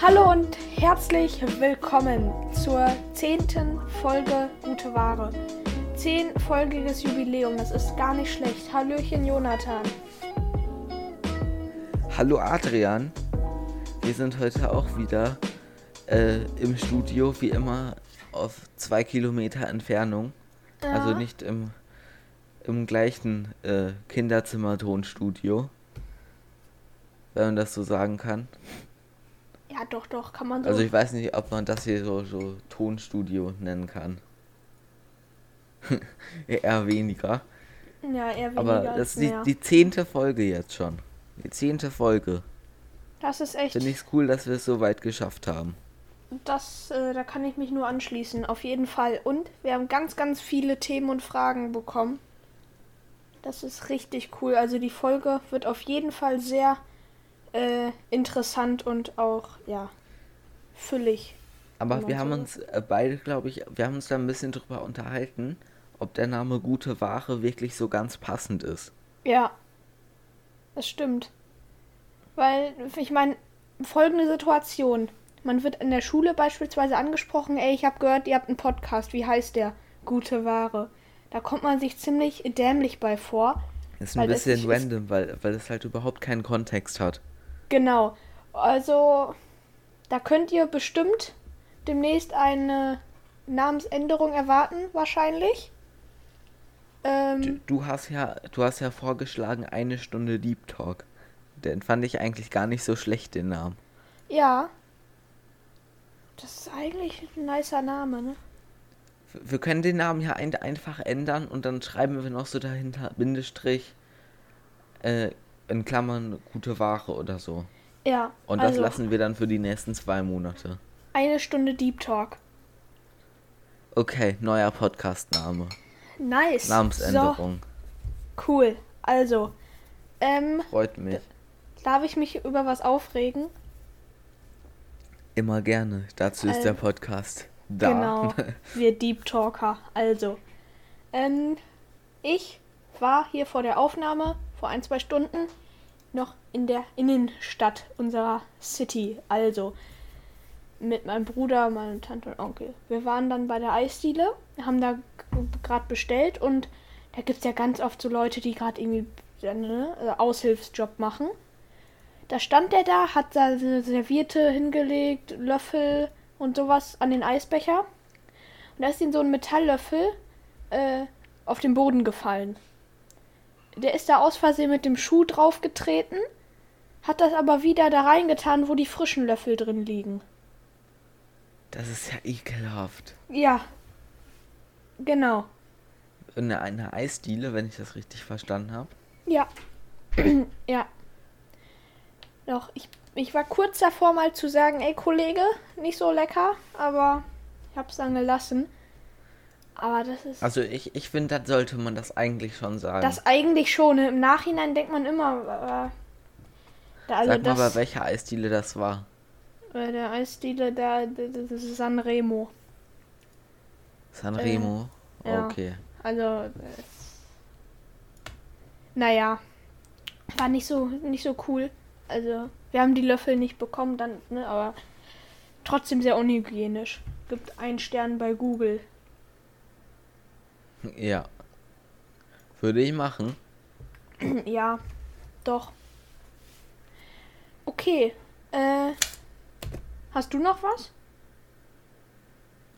Hallo und herzlich willkommen zur zehnten Folge Gute Ware. Zehnfolgiges Jubiläum, das ist gar nicht schlecht. Hallöchen Jonathan. Hallo Adrian, wir sind heute auch wieder äh, im Studio, wie immer auf zwei Kilometer Entfernung. Ja. Also nicht im, im gleichen äh, Kinderzimmer-Tonstudio, wenn man das so sagen kann. Ja, doch, doch, kann man so. Also ich weiß nicht, ob man das hier so, so Tonstudio nennen kann. Eher weniger. ja, eher weniger Aber das ist die, die zehnte Folge jetzt schon. Die zehnte Folge. das ist echt. Finde ich es cool, dass wir es so weit geschafft haben. Das, äh, da kann ich mich nur anschließen, auf jeden Fall. Und wir haben ganz, ganz viele Themen und Fragen bekommen. Das ist richtig cool. Also die Folge wird auf jeden Fall sehr äh, interessant und auch, ja, füllig. Aber wir haben so uns äh, beide, glaube ich, wir haben uns da ein bisschen drüber unterhalten, ob der Name Gute Ware wirklich so ganz passend ist. Ja, das stimmt. Weil, ich meine, folgende Situation. Man wird in der Schule beispielsweise angesprochen, ey, ich habe gehört, ihr habt einen Podcast, wie heißt der? Gute Ware. Da kommt man sich ziemlich dämlich bei vor. Das ist ein das bisschen nicht- random, weil, weil es halt überhaupt keinen Kontext hat. Genau. Also, da könnt ihr bestimmt demnächst eine Namensänderung erwarten, wahrscheinlich. Du, Ähm, du hast ja, du hast ja vorgeschlagen, eine Stunde Deep Talk. Den fand ich eigentlich gar nicht so schlecht, den Namen. ja. Das ist eigentlich ein nicer Name, ne? Wir- können den Namen ja ein, einfach ändern und dann schreiben wir noch so dahinter Bindestrich äh, in Klammern gute Ware oder so. Ja. Und das also, lassen wir dann für die nächsten zwei Monate. Eine Stunde Deep Talk. Okay, neuer Podcast-Name. Nice. Namensänderung. So, cool. Also, ähm, Freut mich. darf ich mich über was aufregen? Immer gerne. Dazu ist Ähm, der Podcast da. Genau. Wir Deep Talker. Also, ähm, ich war hier vor der Aufnahme vor ein, zwei Stunden noch in der Innenstadt unserer City. Also, mit meinem Bruder, meiner Tante und Onkel. Wir waren dann bei der Eisdiele, haben da gerade bestellt und da gibt es ja ganz oft so Leute, die gerade irgendwie ne, äh, Aushilfsjob machen. Da stand der da, hat da Serviette hingelegt, Löffel und sowas an den Eisbecher. Und da ist ihm so ein Metalllöffel äh, auf den Boden gefallen. Der ist da aus Versehen mit dem Schuh draufgetreten, hat das aber wieder da reingetan, wo die frischen Löffel drin liegen. Das ist ja ekelhaft. Ja. Genau. In einer Eisdiele, wenn ich das richtig verstanden habe. Ja. ja. Doch, ich, ich war kurz davor mal zu sagen, ey Kollege, nicht so lecker, aber ich hab's dann gelassen. Aber das ist. Also ich, ich finde, das sollte man das eigentlich schon sagen. Das eigentlich schon. ne? Im Nachhinein denkt man immer. Äh, da, also Sag mal, bei das, welcher Eisdiele das war. äh, der Eisdiele, da, das ist Sanremo. Sanremo? Äh, ja. Okay. Also, äh, naja, war nicht so, nicht so cool. Also, wir haben die Löffel nicht bekommen, dann, ne, aber trotzdem sehr unhygienisch. Gibt einen Stern bei Google. Ja. Würde ich machen. ja, doch. Okay, äh, hast du noch was?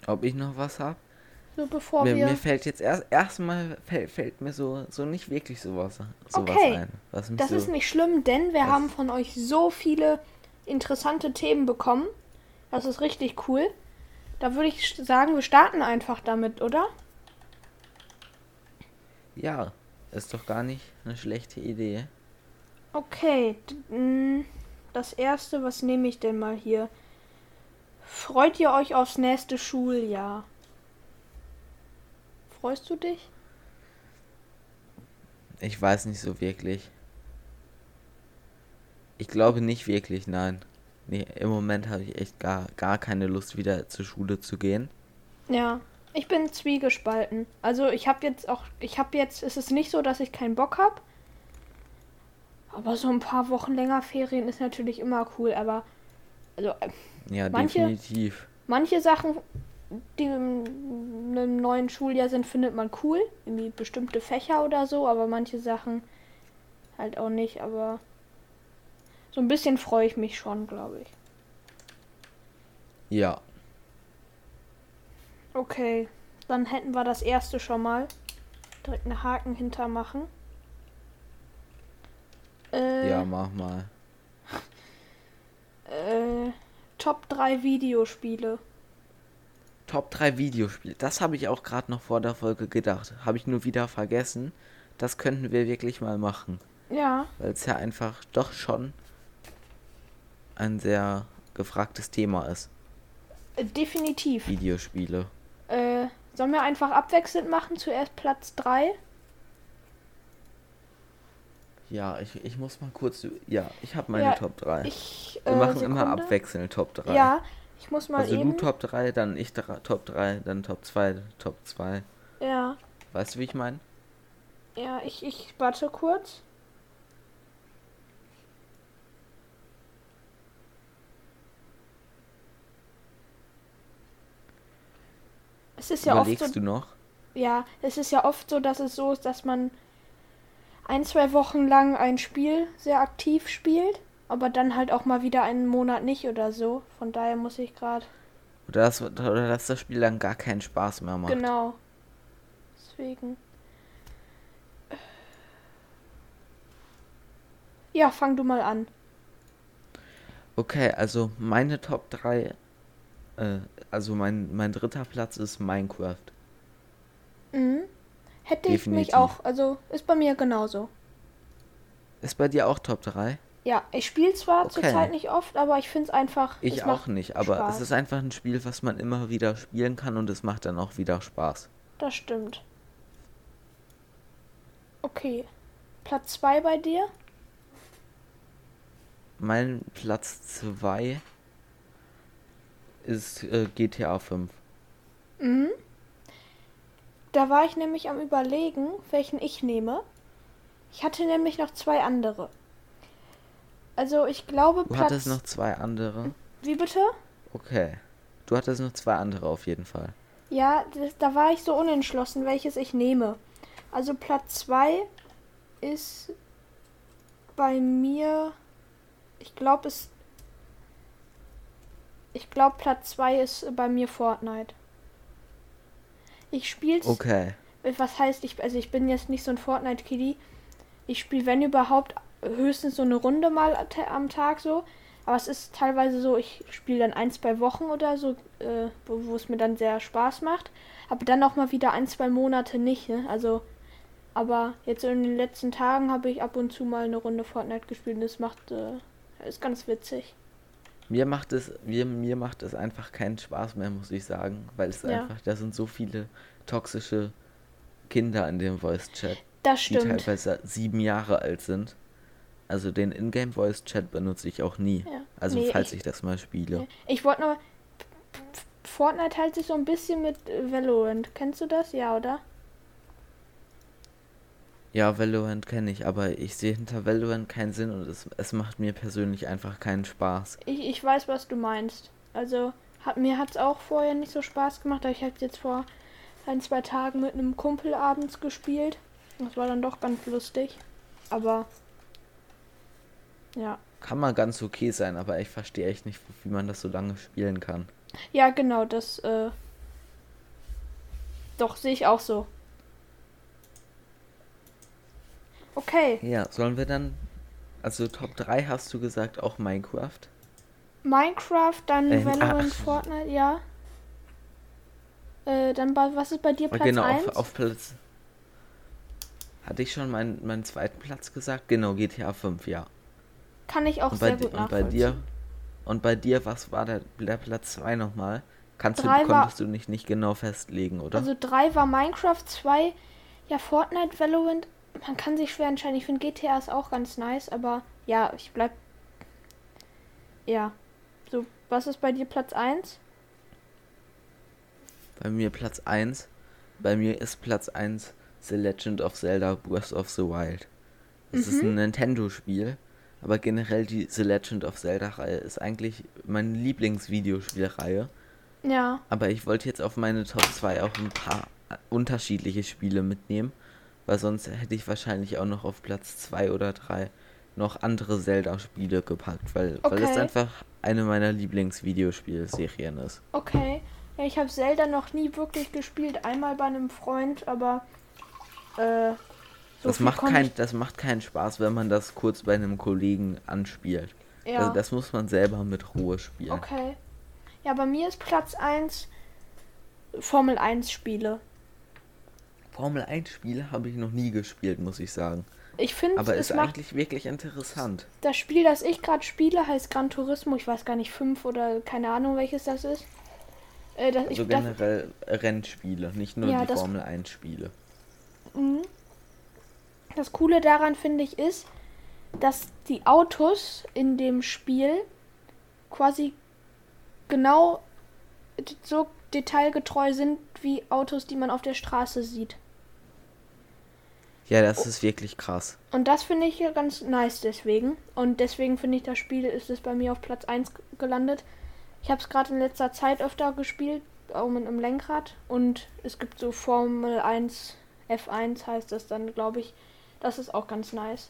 Ob ich noch was habe? So bevor Mir, wir. mir fällt jetzt erst erstmal fällt, fällt mir so, so nicht wirklich sowas, sowas Okay, ein. Was Das so, ist nicht schlimm, denn wir haben von euch so viele interessante Themen bekommen. Das ist richtig cool. Da würde ich sagen, wir starten einfach damit, oder? Ja, ist doch gar nicht eine schlechte Idee. Okay, mh, das erste, was nehme ich denn mal hier? Freut ihr euch aufs nächste Schuljahr? Freust du dich? Ich weiß nicht so wirklich. Ich glaube nicht wirklich, nein. Nee, im Moment habe ich echt gar, gar keine Lust, wieder zur Schule zu gehen. Ja, ich bin zwiegespalten. Also ich habe jetzt auch, ich habe jetzt, es ist nicht so, dass ich keinen Bock habe. Aber so ein paar Wochen länger Ferien ist natürlich immer cool. Aber also äh, Ja, Manche- definitiv. manche Sachen, die im, im neuen Schuljahr sind, findet man cool. Irgendwie bestimmte Fächer oder so. Aber manche Sachen halt auch nicht. Aber so ein bisschen freue ich mich schon, glaube ich. Ja. Okay, dann hätten wir das erste schon mal. Direkt einen Haken hintermachen. Äh, Ja, mach mal. äh, Top 3 Videospiele. Top 3 Videospiele. Das habe ich auch gerade noch vor der Folge gedacht. Habe ich nur wieder vergessen. Das könnten wir wirklich mal machen. Ja, Weil es ja einfach doch schon ein sehr gefragtes Thema ist. äh, definitiv. Videospiele. Äh, sollen wir einfach abwechselnd machen? Zuerst Platz 3. Ja, ich, ich muss mal kurz. Ja, ich habe meine Ja, Top 3. Ich, Wir äh, machen immer Sekunde. abwechselnd Top 3. Ja, ich muss mal also eben. du Top 3, dann ich Top 3, dann Top 2, Top 2. Ja, Weißt du, wie ich meine? ja, ich, ich warte kurz. Es ist ja oft so, Überlegst du noch? Ja, es ist ja oft so, dass es so ist, dass man ein, zwei Wochen lang ein Spiel sehr aktiv spielt, aber dann halt auch mal wieder einen Monat nicht oder so. Von daher muss ich gerade. Oder dass, oder dass das Spiel dann gar keinen Spaß mehr macht. Genau. Deswegen. Ja, fang du mal an. Okay, also meine Top 3, äh, also mein, mein dritter Platz ist Minecraft. Mhm. Hätte ich mich Definitiv. auch, also ist bei mir genauso. Ist bei dir auch Top 3? Ja, ich spiele zwar Okay. zurzeit nicht oft, aber ich finde es einfach. Ich auch nicht, aber Spaß. es ist einfach ein Spiel, was man immer wieder spielen kann und es macht dann auch wieder Spaß. Das stimmt. Okay. Platz 2 bei dir? Mein Platz 2 ist äh, GTA 5. Mhm. Da war ich nämlich am überlegen, welchen ich nehme. Ich hatte nämlich noch zwei andere. Also ich glaube Du Platz. hattest noch zwei andere. Wie bitte? Okay. Du hattest noch zwei andere auf jeden Fall. Ja, das, da war ich so unentschlossen, welches ich nehme. Also Platz 2 ist bei mir. Ich glaube es. Ich glaube Platz 2 ist bei mir Fortnite. Ich spiel's. Okay. Was heißt ich? Also ich bin jetzt nicht so ein Fortnite-Kiddy. Ich spiele, wenn überhaupt, höchstens so eine Runde mal am Tag so. Aber es ist teilweise so, ich spiele dann ein, zwei Wochen oder so, äh, wo, es mir dann sehr Spaß macht. Aber dann auch mal wieder ein, zwei Monate nicht. Ne? Also, aber jetzt in den letzten Tagen habe ich ab und zu mal eine Runde Fortnite gespielt und das macht, äh, ist ganz witzig. Mir macht es, mir, mir macht es einfach keinen Spaß mehr, muss ich sagen. Weil es Ja. einfach, da sind so viele toxische Kinder in dem Voice-Chat, Das die stimmt. teilweise sieben Jahre alt sind. Also den Ingame Voice Chat benutze ich auch nie. Ja. Also Nee, falls ich- ich, das mal spiele. Ich wollte nur. Fortnite hält sich so ein bisschen mit Valorant. Kennst du das? Ja, oder? Ja, Valorant kenne ich, aber ich sehe hinter Valorant keinen Sinn und es, es macht mir persönlich einfach keinen Spaß. Ich, ich weiß, was du meinst. Also, hat, mir hat es auch vorher nicht so Spaß gemacht, aber ich habe jetzt vor ein, zwei Tagen mit einem Kumpel abends gespielt. Das war dann doch ganz lustig. Aber. Ja. Kann mal ganz okay sein, aber ich verstehe echt nicht, wie man das so lange spielen kann. Ja, genau, das, äh. Doch, sehe ich auch so. Okay. Ja, sollen wir dann. Also Top 3 hast du gesagt, auch Minecraft. Minecraft, dann Ähm, Valorant, ach. Fortnite, ja. Äh, dann was ist bei dir Platz genau, 1? auf, auf Platz. Hatte ich schon meinen, meinen zweiten Platz gesagt? Genau, GTA 5, ja. Kann ich auch Und bei, sehr gut und bei nachvollziehen. dir? Und bei dir, was war der, der Platz 2 nochmal? Kannst du, Drei war- konntest du nicht, nicht genau festlegen, oder? Also 3 war Minecraft, 2 ja Fortnite, Valorant. Man kann sich schwer entscheiden. Ich finde GTA ist auch ganz nice, aber ja, ich bleib. Ja. So, was ist bei dir Platz 1? Bei mir Platz 1. Bei mir ist Platz 1 The Legend of Zelda Breath of the Wild. Es ist ein Nintendo-Spiel, aber generell die The Legend of Zelda-Reihe ist eigentlich meine Lieblingsvideospielreihe. Ja. Aber ich wollte jetzt auf meine Top 2 auch ein paar unterschiedliche Spiele mitnehmen, weil sonst hätte ich wahrscheinlich auch noch auf Platz 2 oder 3 noch andere Zelda-Spiele gepackt, weil, weil das Okay. einfach eine meiner Lieblingsvideospielserien ist. Okay. Ja, ich habe Zelda noch nie wirklich gespielt. Einmal bei einem Freund, aber äh, so das, macht kein, das macht keinen Spaß, wenn man das kurz bei einem Kollegen anspielt. Ja. Also das muss man selber mit Ruhe spielen. okay. Ja, bei mir ist Platz 1 Formel 1 Spiele. Formel 1 Spiele habe ich noch nie gespielt, muss ich sagen. Ich finde, Aber es ist eigentlich wirklich interessant. das Spiel, das ich gerade spiele, heißt Gran Turismo. Ich weiß gar nicht, 5 oder keine Ahnung, welches das ist. Äh, das, Also ich, das, generell Rennspiele, nicht nur Ja, die das- Formel 1 Spiele. Mhm. Das Coole daran finde ich ist, dass die Autos in dem Spiel quasi genau so detailgetreu sind wie Autos, die man auf der Straße sieht. Ja, das ist wirklich krass. Und das finde ich ganz nice deswegen. Und deswegen finde ich das Spiel ist es bei mir auf Platz 1 g- gelandet. Ich habe es gerade in letzter Zeit öfter gespielt, auch mit einem Lenkrad. Und es gibt so Formel 1, F1 heißt das dann, glaube ich. Das ist auch ganz nice.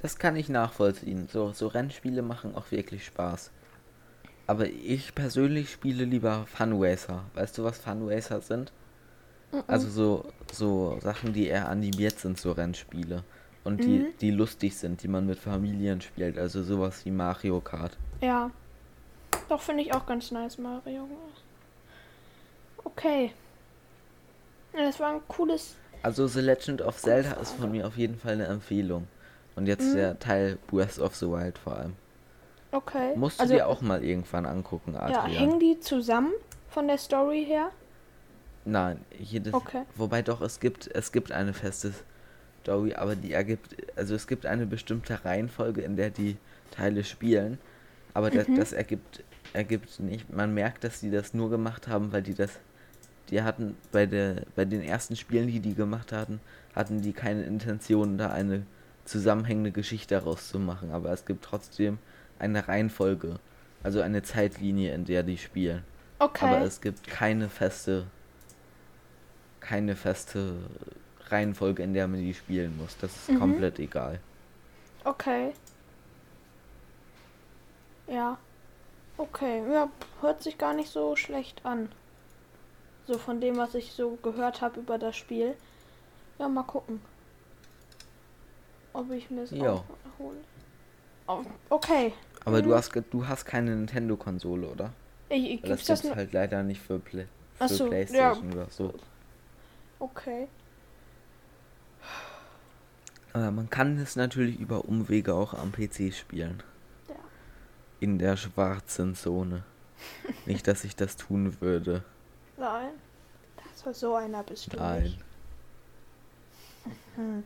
Das kann ich nachvollziehen. So, so Rennspiele machen auch wirklich Spaß. Aber ich persönlich spiele lieber Fun Racer. Weißt du, was Fun Racer sind? Also so, so Sachen, die eher animiert sind, so Rennspiele. Und die, Mhm. die lustig sind, die man mit Familien spielt. Also sowas wie Mario Kart. Ja. Doch, finde ich auch ganz nice, Mario. Okay. Das war ein cooles. Also The Legend of Zelda ist von mir auf jeden Fall eine Empfehlung. Und jetzt Mhm. der Teil Breath of the Wild vor allem. Okay. Musst du also, dir auch mal irgendwann angucken, Ja, Adrian. hängen die zusammen von der Story her? Nein, jedes. Okay. Wobei doch, es gibt, es gibt eine feste Story, aber die ergibt, also es gibt eine bestimmte Reihenfolge, in der die Teile spielen, aber das, Mhm. das ergibt, ergibt nicht, man merkt, dass die das nur gemacht haben, weil die das, die hatten bei der, bei den ersten Spielen, die die gemacht hatten, hatten die keine Intention, da eine zusammenhängende Geschichte rauszumachen, aber es gibt trotzdem eine Reihenfolge, also eine Zeitlinie, in der die spielen. Okay. Aber es gibt keine feste, keine feste Reihenfolge, in der man die spielen muss. Das ist Mhm. komplett egal. Okay. Ja. Okay. Ja, hört sich gar nicht so schlecht an. So von dem, was ich so gehört habe über das Spiel. Ja, mal gucken. Ob ich mir es hole. Oh, okay. Aber Mhm. du hast ge- du hast keine Nintendo-Konsole, oder? Ich, ich, Das gibt's das halt leider nicht für, Play für so, ja. Playstation oder so. Okay. Aber man kann es natürlich über Umwege auch am PC spielen. Ja. In der schwarzen Zone. nicht, dass ich das tun würde. Nein. Das war so einer bist du Nein. nicht. Hm.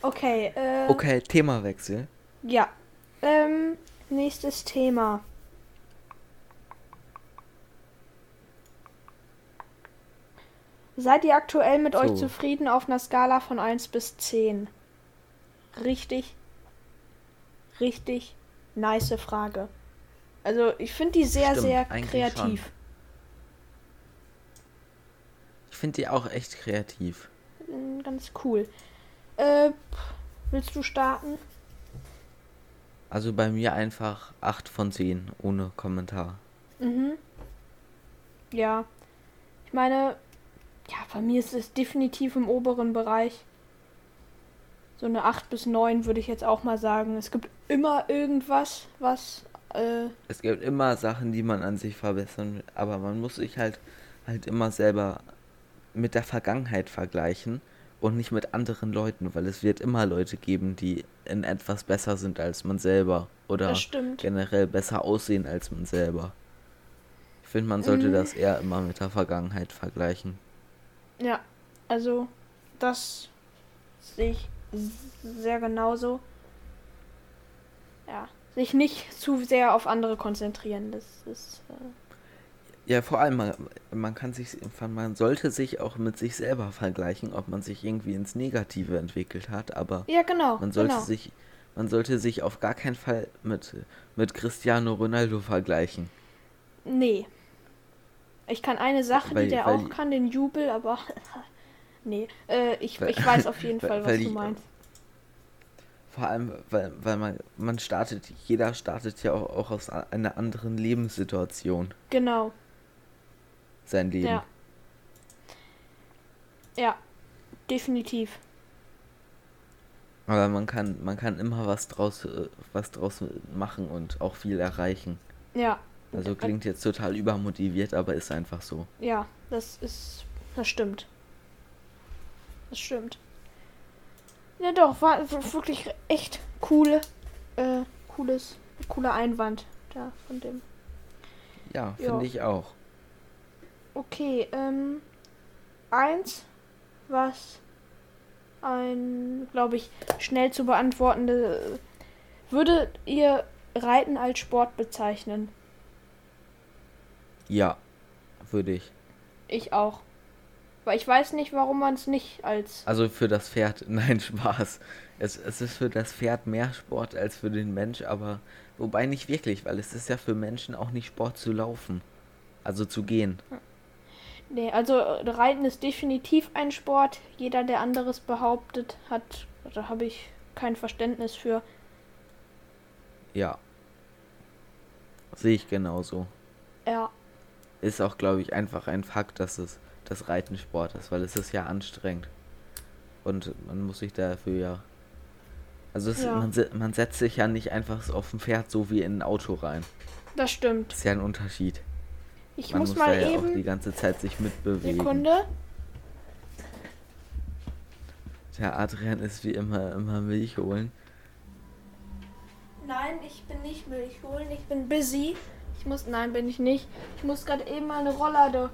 Okay, äh. Okay, Themawechsel. Ja. Ähm, nächstes Thema. Seid ihr aktuell mit euch So. zufrieden auf einer Skala von 1 bis 10? Richtig, richtig nice Frage. Also ich finde die sehr, Stimmt, sehr kreativ. Ich finde die auch echt kreativ. Mm, Ganz cool. Äh, willst du starten? Also bei mir einfach 8 von 10, ohne Kommentar. Mhm. Ja. Ich meine, ja, bei mir ist es definitiv im oberen Bereich. So eine 8 bis 9 würde ich jetzt auch mal sagen. Es gibt immer irgendwas, was. Äh, Es gibt immer Sachen, die man an sich verbessern will, aber man muss sich halt halt immer selber mit der Vergangenheit vergleichen und nicht mit anderen Leuten, weil es wird immer Leute geben, die in etwas besser sind als man selber oder generell besser aussehen als man selber. Ich finde, man sollte Mm. das eher immer mit der Vergangenheit vergleichen. Ja, also das sehe ich sehr genauso. Ja, sich nicht zu sehr auf andere konzentrieren. Das ist. Äh, Ja, vor allem, man, man kann sich, man sollte sich auch mit sich selber vergleichen, ob man sich irgendwie ins Negative entwickelt hat, aber Ja, genau. man sollte genau. sich, man sollte sich auf gar keinen Fall mit, mit Cristiano Ronaldo vergleichen. Nee. Ich kann eine Sache, Weil- die der auch kann, den Jubel, aber. nee. Äh, ich, Weil- ich weiß auf jeden Fall, was du die- meinst. Vor allem, weil, weil man, man startet, jeder startet ja auch, auch aus einer anderen Lebenssituation Genau. Sein Leben. Ja. Ja. Definitiv. Aber man kann, man kann immer was draus, äh, was draus machen und auch viel erreichen. Ja. Also klingt jetzt total übermotiviert, aber ist einfach so. Ja, das ist. Das stimmt. Das stimmt. Ja doch, war wirklich echt coole, äh, cooles, cooler Einwand da von dem. Ja. finde ich auch. Okay, ähm, eins, was ein, glaube ich, schnell zu beantwortende, würdet ihr Reiten als Sport bezeichnen? Ja, würde ich. Ich auch. Weil ich weiß nicht, warum man es nicht als. Also für das Pferd, nein, Spaß. Es, es ist für das Pferd mehr Sport als für den Mensch, aber wobei nicht wirklich, weil es ist ja für Menschen auch nicht Sport zu laufen. Also zu gehen. Nee, also äh, Reiten ist definitiv ein Sport. Jeder, der anderes behauptet, hat. Da habe ich kein Verständnis für. Ja. Sehe ich genauso. Ja, Ist auch, glaube ich, einfach ein Fakt, dass es das Reiten Sport ist, weil es ist ja anstrengend. Und man muss sich dafür ja. Also es, Ja. man, man setzt sich ja nicht einfach auf ein Pferd so wie in ein Auto rein. das stimmt. Ist ja ein Unterschied. Ich Man muss, muss, mal da ja auch die eben. ganze Zeit sich mitbewegen. Sekunde. Der Adrian ist wie immer immer Milch holen. Nein, ich bin nicht Milch holen, ich bin busy. Ich muss, nein, bin ich nicht. Ich muss gerade eben meine Rolllade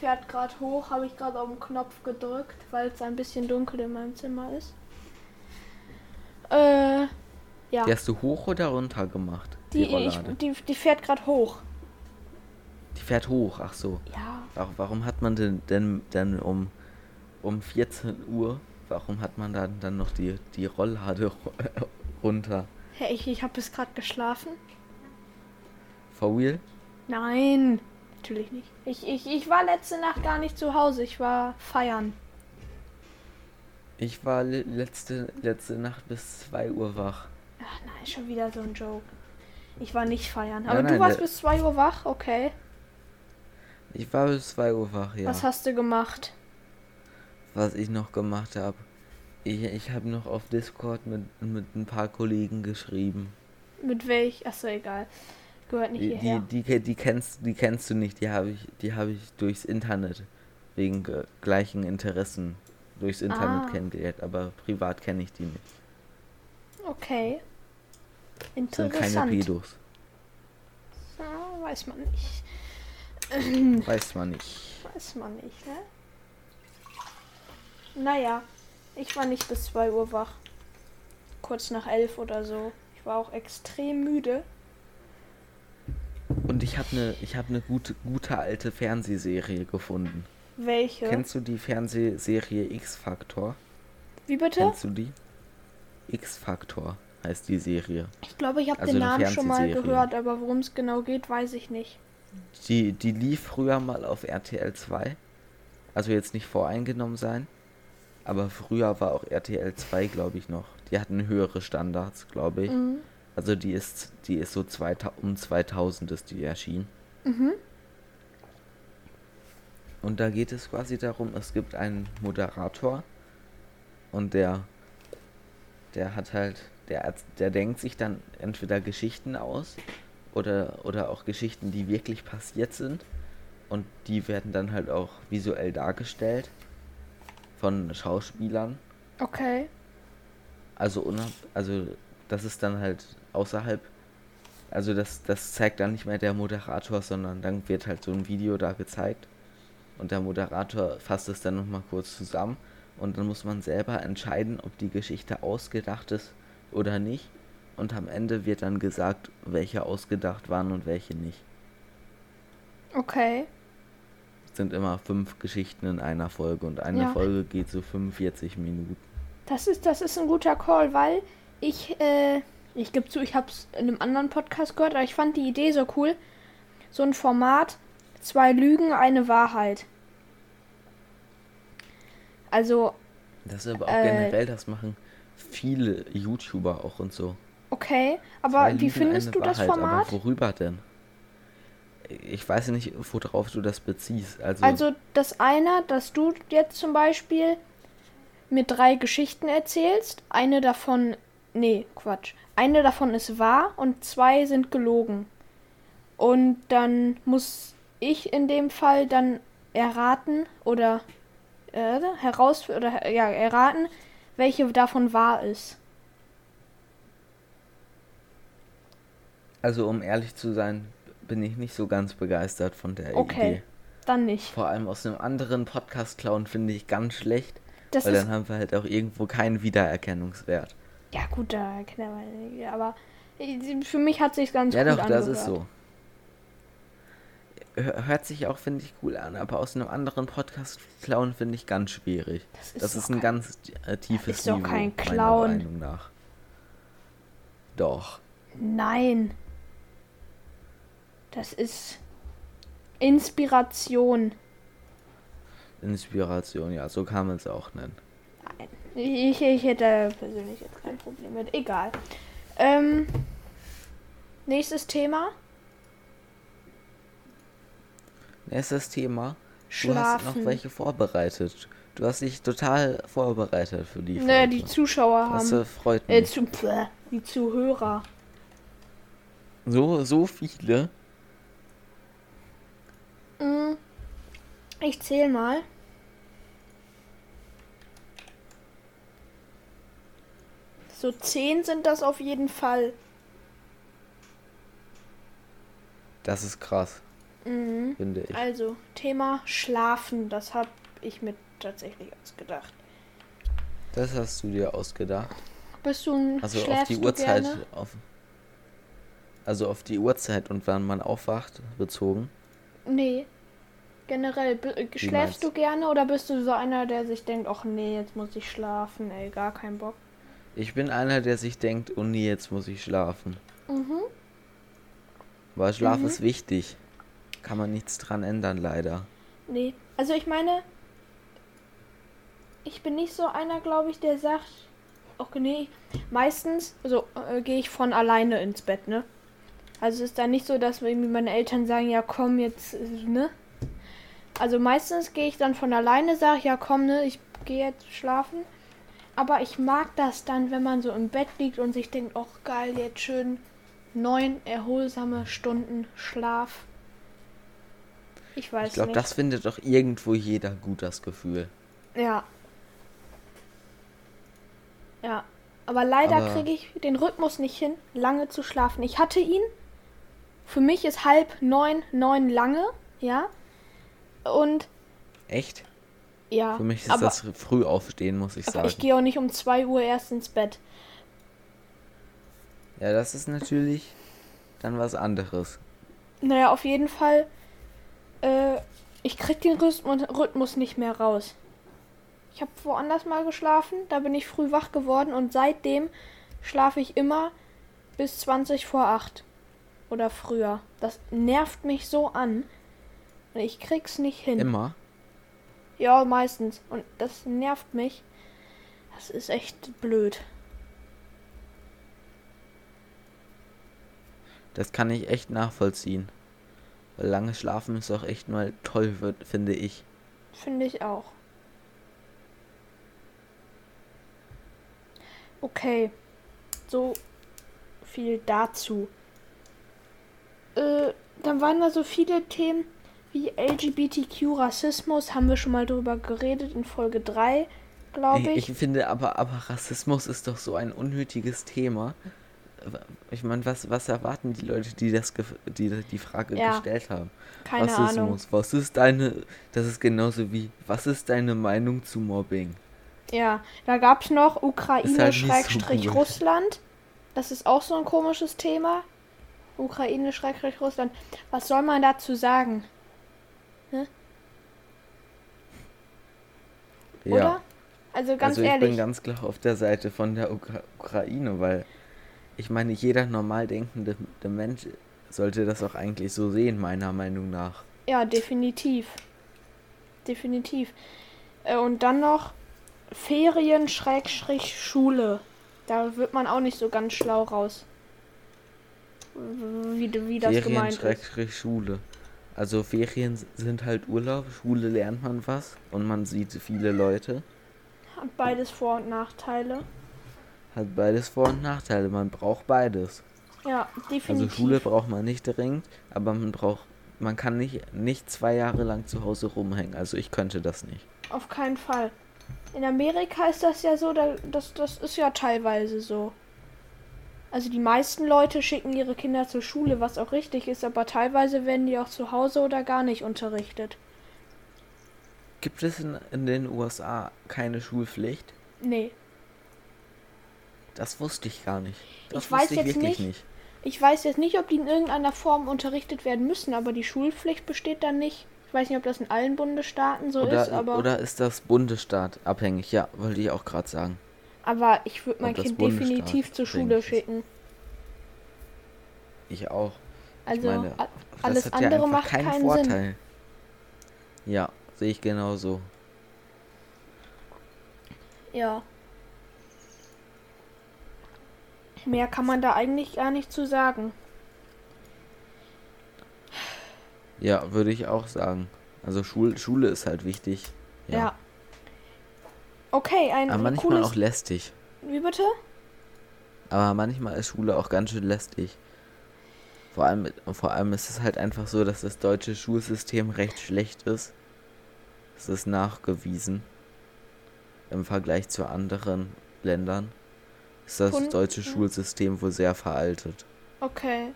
fährt gerade hoch, habe ich gerade auf den Knopf gedrückt, weil es ein bisschen dunkel in meinem Zimmer ist. Äh, ja, Die hast du hoch oder runter gemacht? Die, die, ich, die, die fährt gerade hoch. Die fährt hoch, ach so. Ja, Warum, warum hat man denn, denn, denn um, um 14 Uhr, warum hat man dann, dann noch die, die Rolllade ru- runter? Hä, ich, ich habe bis gerade geschlafen. For real? Nein, natürlich nicht. Ich, ich, ich war letzte Nacht gar nicht zu Hause, ich war feiern. Ich war le- letzte, letzte Nacht bis 2 Uhr wach. Ach nein, schon wieder so ein Joke. Ich war nicht feiern. Aber du nein, warst der- bis 2 Uhr wach, okay. Ich war bis 2 Uhr wach, ja. Was hast du gemacht? was ich noch gemacht habe. Ich, ich habe noch auf Discord mit, mit ein paar Kollegen geschrieben. Mit welch? Achso, egal. Gehört nicht Die, die, hierher. die, ke- die, kennst, die kennst du nicht, die habe ich, die habe ich durchs Internet wegen äh, gleichen Interessen durchs Internet Ah. kennengelernt, aber privat kenne ich die nicht. Okay. Sind keine Interessant. Pedos. Ja, weiß man nicht. Weiß man nicht. Weiß man nicht, ne? Naja, ich war nicht bis 2 Uhr wach. Kurz nach 11 oder so. Ich war auch extrem müde. Und ich habe eine ich habe eine gute gute alte Fernsehserie gefunden. Welche? Kennst du die Fernsehserie X-Factor? Wie bitte? Kennst du die? X-Factor heißt die Serie. Ich glaube, ich habe Also den Namen schon mal gehört, aber worum es genau geht, weiß ich nicht. Die, die lief früher mal auf RTL 2. Also jetzt nicht voreingenommen sein. Aber früher war auch RTL 2, glaube ich, noch. Die hatten höhere Standards, glaube ich. Mhm. Also die ist, die ist so 2000, um 2000 ist die erschienen. Mhm. Und da geht es quasi darum, es gibt einen Moderator und der, der hat halt, der, der denkt sich dann entweder Geschichten aus oder, oder auch Geschichten, die wirklich passiert sind. Und die werden dann halt auch visuell dargestellt von Schauspielern. Okay. Also, also das ist dann halt außerhalb, also das, das zeigt dann nicht mehr der Moderator, sondern dann wird halt so ein Video da gezeigt. Und der Moderator fasst es dann nochmal kurz zusammen. Und dann muss man selber entscheiden, ob die Geschichte ausgedacht ist oder nicht und am Ende wird dann gesagt, welche ausgedacht waren und welche nicht. Okay. sind immer fünf Geschichten in einer Folge und eine Ja. Folge geht so 45 Minuten. Das ist, das ist ein guter Call, weil ich, äh, ich gebe zu, ich habe es in einem anderen Podcast gehört, aber ich fand die Idee so cool. So ein Format, zwei Lügen, eine Wahrheit. Also, Das ist aber auch Äh, generell, das machen viele YouTuber auch und so. Okay, aber Zwei wie Lügen, findest du das Wahrheit, Format? Aber worüber denn? Ich weiß nicht, worauf du das beziehst. Also, Also das eine, dass du jetzt zum Beispiel mir drei Geschichten erzählst, eine davon, nee, Quatsch, eine davon ist wahr und zwei sind gelogen. Und dann muss ich in dem Fall dann erraten oder äh, heraus oder ja erraten, welche davon wahr ist. Also um ehrlich zu sein, bin ich nicht so ganz begeistert von der Okay. Idee. Dann nicht. Vor allem aus einem anderen Podcast klauen finde ich ganz schlecht, Das weil ist dann haben wir halt auch irgendwo keinen Wiedererkennungswert. ja gut, da kennt man, ja, aber äh, für mich hat sich ganz Ja gut doch, das angehört. ist so. Hör- Hört sich auch, finde ich, cool an, aber aus einem anderen Podcast klauen finde ich ganz schwierig. Das ist Das doch ist ein ganz äh, tiefes ist doch Niveau, kein meiner Klauen. Meinung nach. Doch. Nein. Das ist Inspiration. Inspiration, ja, so kann man es auch nennen. Nein. Ich, ich hätte persönlich jetzt kein Problem mit. Egal. Ähm, nächstes Thema. Nächstes Thema. Du hast noch Schlafen. welche vorbereitet. Du hast dich total vorbereitet für die Naja, Folge. die Zuschauer Das haben. äh, freut Äh, mich. zu, Bäh, die Zuhörer. So, so viele. Mm, Ich zähl mal. So zehn sind das auf jeden Fall. Das ist krass, Mhm. finde ich. Also, Thema Schlafen, das habe ich mir tatsächlich ausgedacht. Das hast du dir ausgedacht. Bist du ein Also auf die Uhrzeit. Auf, also auf die Uhrzeit und wann man aufwacht, bezogen. Nee. Generell, äh, schläfst du gerne oder bist du so einer, der sich denkt, ach nee, jetzt muss ich schlafen, ey, gar keinen Bock. Ich bin einer, der sich denkt, oh nee, jetzt muss ich schlafen. Mhm. Weil Schlaf Mhm. ist wichtig. Kann man nichts dran ändern, leider. Nee. Also ich meine, ich bin nicht so einer, glaube ich, der sagt, ach nee, meistens, also äh, gehe ich von alleine ins Bett, ne? Also es ist da nicht so, dass irgendwie meine Eltern sagen, ja komm jetzt, äh, ne? Also meistens gehe ich dann von alleine, sage, ja komm, ne, ich gehe jetzt schlafen. Aber ich mag das dann, wenn man so im Bett liegt und sich denkt, ach geil, jetzt schön neun erholsame Stunden Schlaf. Ich weiß Ich glaube, nicht. das findet doch irgendwo jeder gut, das Gefühl. Ja. Ja. Aber leider Aber- kriege ich den Rhythmus nicht hin, lange zu schlafen. Ich hatte ihn. Für mich ist halb neun, neun lange, ja. Und Echt? ja. Für mich ist aber, das früh aufstehen, muss ich aber sagen. ich gehe auch nicht um zwei Uhr erst ins Bett. Ja, das ist natürlich dann was anderes. Naja, auf jeden Fall. Äh, ich krieg den Rhythmus, Rhythmus nicht mehr raus. Ich habe woanders mal geschlafen, da bin ich früh wach geworden und seitdem schlafe ich immer bis 20 vor 8 oder früher. Das nervt mich so an. Und ich krieg's nicht hin. Immer. Ja, meistens. Und das nervt mich. Das ist echt blöd. Das kann ich echt nachvollziehen. Weil lange schlafen ist auch echt mal toll, wird, finde ich. Finde ich auch. Okay. So viel dazu. Äh, dann waren da so viele Themen wie LGBTQ, Rassismus, haben wir schon mal drüber geredet in Folge 3, glaube ich. Ich finde aber, aber Rassismus ist doch so ein unnötiges Thema. Ich meine, was, was erwarten die Leute, die das die, die Frage Ja, gestellt haben? Keine Rassismus, Ahnung. was ist deine, das ist genauso wie, was ist deine Meinung zu Mobbing? Ja, da gab es noch halt Ukraine nicht so Schrägstrich cool. Russland. Das ist auch so ein komisches Thema. Ukraine Schrägstrich Russland. Was soll man dazu sagen? Ja. Oder? Also ganz also ich ehrlich. bin ganz klar auf der Seite von der Ukra Ukraine, weil ich meine, jeder normal denkende Mensch sollte das auch eigentlich so sehen, meiner Meinung nach. Ja, definitiv. Definitiv. Äh, Und dann noch Ferien Schrägstrich Schule. Da wird man auch nicht so ganz schlau raus. Wie, wie das Ferien gemeint ist. Schule. Also Ferien sind halt Urlaub, Schule lernt man was und man sieht viele Leute. Hat beides Vor- und Nachteile. Hat beides Vor- und Nachteile, man braucht beides. Ja, Also definitiv. Schule braucht man nicht dringend, aber man braucht, man kann nicht, nicht zwei Jahre lang zu Hause rumhängen. Also ich könnte das nicht. Auf keinen Fall. In Amerika ist das ja so, da, das, das ist ja teilweise so. Also die meisten Leute schicken ihre Kinder zur Schule, was auch richtig ist, aber teilweise werden die auch zu Hause oder gar nicht unterrichtet. Gibt es in, in den USA keine Schulpflicht? Nee. Das wusste ich gar nicht. Das Ich weiß ich jetzt nicht. nicht. Ich weiß jetzt nicht, ob die in irgendeiner Form unterrichtet werden müssen, aber die Schulpflicht besteht dann nicht. Ich weiß nicht, ob das in allen Bundesstaaten so Oder, ist, aber, oder ist das Bundesstaat abhängig? Ja, wollte ich auch gerade sagen. Aber ich würde mein Kind definitiv zur Schule schicken. Ich auch. Also meine, a- Das alles ja andere einfach macht keinen keinen Sinn. Vorteil. Ja, sehe ich genauso. Ja. Mehr kann man da eigentlich gar nicht zu sagen. Ja, würde ich auch sagen. Also Schul Schule ist halt wichtig. Ja. Okay, ein Aber manchmal cooles. auch lästig. Wie bitte? Aber manchmal ist Schule auch ganz schön lästig. Vor allem, vor allem ist es halt einfach so, dass das deutsche Schulsystem recht schlecht ist. Es ist nachgewiesen. Im Vergleich zu anderen Ländern ist das Und- deutsche. Schulsystem wohl sehr veraltet. Okay.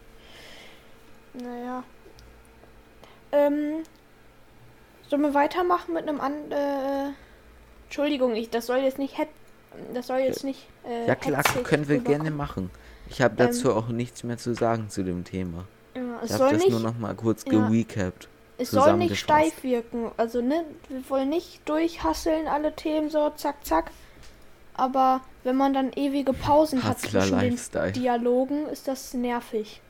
Naja. Ähm. Sollen wir weitermachen mit einem an. Äh, Entschuldigung, ich, das soll jetzt nicht Das soll jetzt nicht. Äh, Ja klar, können wir gerne machen. Ich habe Ähm, dazu auch nichts mehr zu sagen zu dem Thema. Ja, es Ich soll habe das nicht. nur noch mal kurz Ja. gerecapt. Es soll nicht steif wirken. Also, ne, wir wollen nicht durchhasseln alle Themen so, zack, zack. Aber wenn man dann ewige Pausen hat Hustler zwischen den Lifestyle. Dialogen, ist das nervig.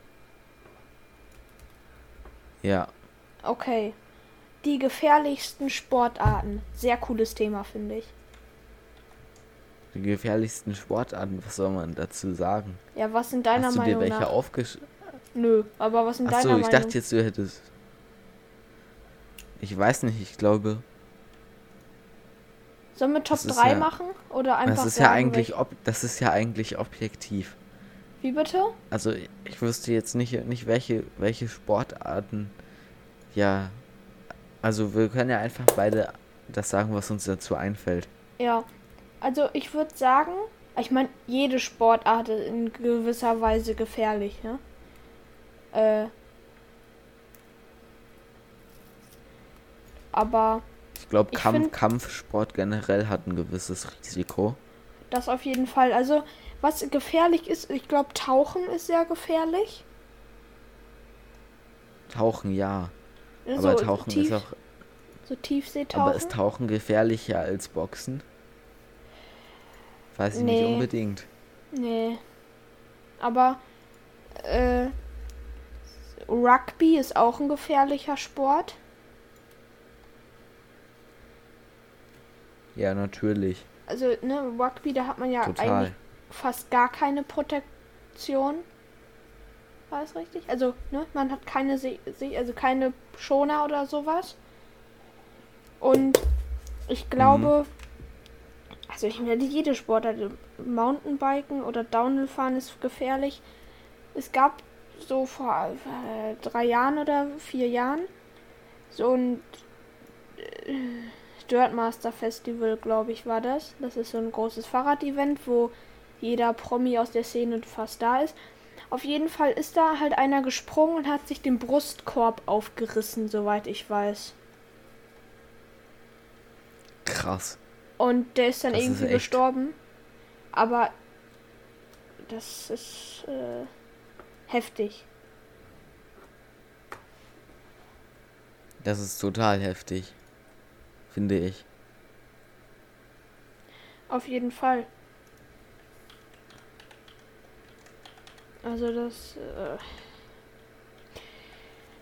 Ja, Okay. Die gefährlichsten Sportarten. Sehr cooles Thema, finde ich. die gefährlichsten Sportarten, was soll man dazu sagen? Ja, was in deiner Hast du dir Meinung welche nach? aufgeschrieben? Nö, aber was in Achso, deiner ich Meinung? dachte jetzt, du hättest. Ich weiß nicht, ich glaube. Sollen wir Top das ist 3 ja- machen? Oder einfach Das ist ja eigentlich ob, das ist ja eigentlich objektiv. Wie bitte? Also ich wüsste jetzt nicht, nicht welche, welche Sportarten. Ja. Also wir können ja einfach beide das sagen, was uns dazu einfällt. Ja. Also ich würde sagen, ich meine, jede Sportart ist in gewisser Weise gefährlich, ne? Äh. Aber Ich glaube, Kampf, find- Kampfsport generell hat ein gewisses Risiko. das auf jeden Fall. Also, was gefährlich ist, ich glaube, Tauchen ist sehr gefährlich. Tauchen ja. So Aber Tauchen tief, ist auch. so Aber Tiefseetauchen. ist Tauchen gefährlicher als Boxen? Weiß ich nicht Nee. unbedingt. Nee. Aber äh, Rugby ist auch ein gefährlicher Sport. Ja, natürlich. Also, ne, Rugby, da hat man ja Total. eigentlich fast gar keine Protektion. War das richtig? Also, ne, man hat keine Se also keine Schoner oder sowas. Und ich glaube, also ich meine, jede Sportart, Mountainbiken oder Downhill-Fahren ist gefährlich. Es gab so vor äh, drei Jahren oder vier Jahren so ein äh, Dirtmaster Festival, glaube ich, war das. Das ist so ein großes Fahrradevent, wo jeder Promi aus der Szene fast da ist. Auf jeden Fall ist da halt einer gesprungen und hat sich den Brustkorb aufgerissen, soweit ich weiß. Krass. Und der ist dann Das ist irgendwie echt. gestorben. Aber das ist äh, heftig. Das ist total heftig. Finde ich. Auf jeden Fall. Also das. Äh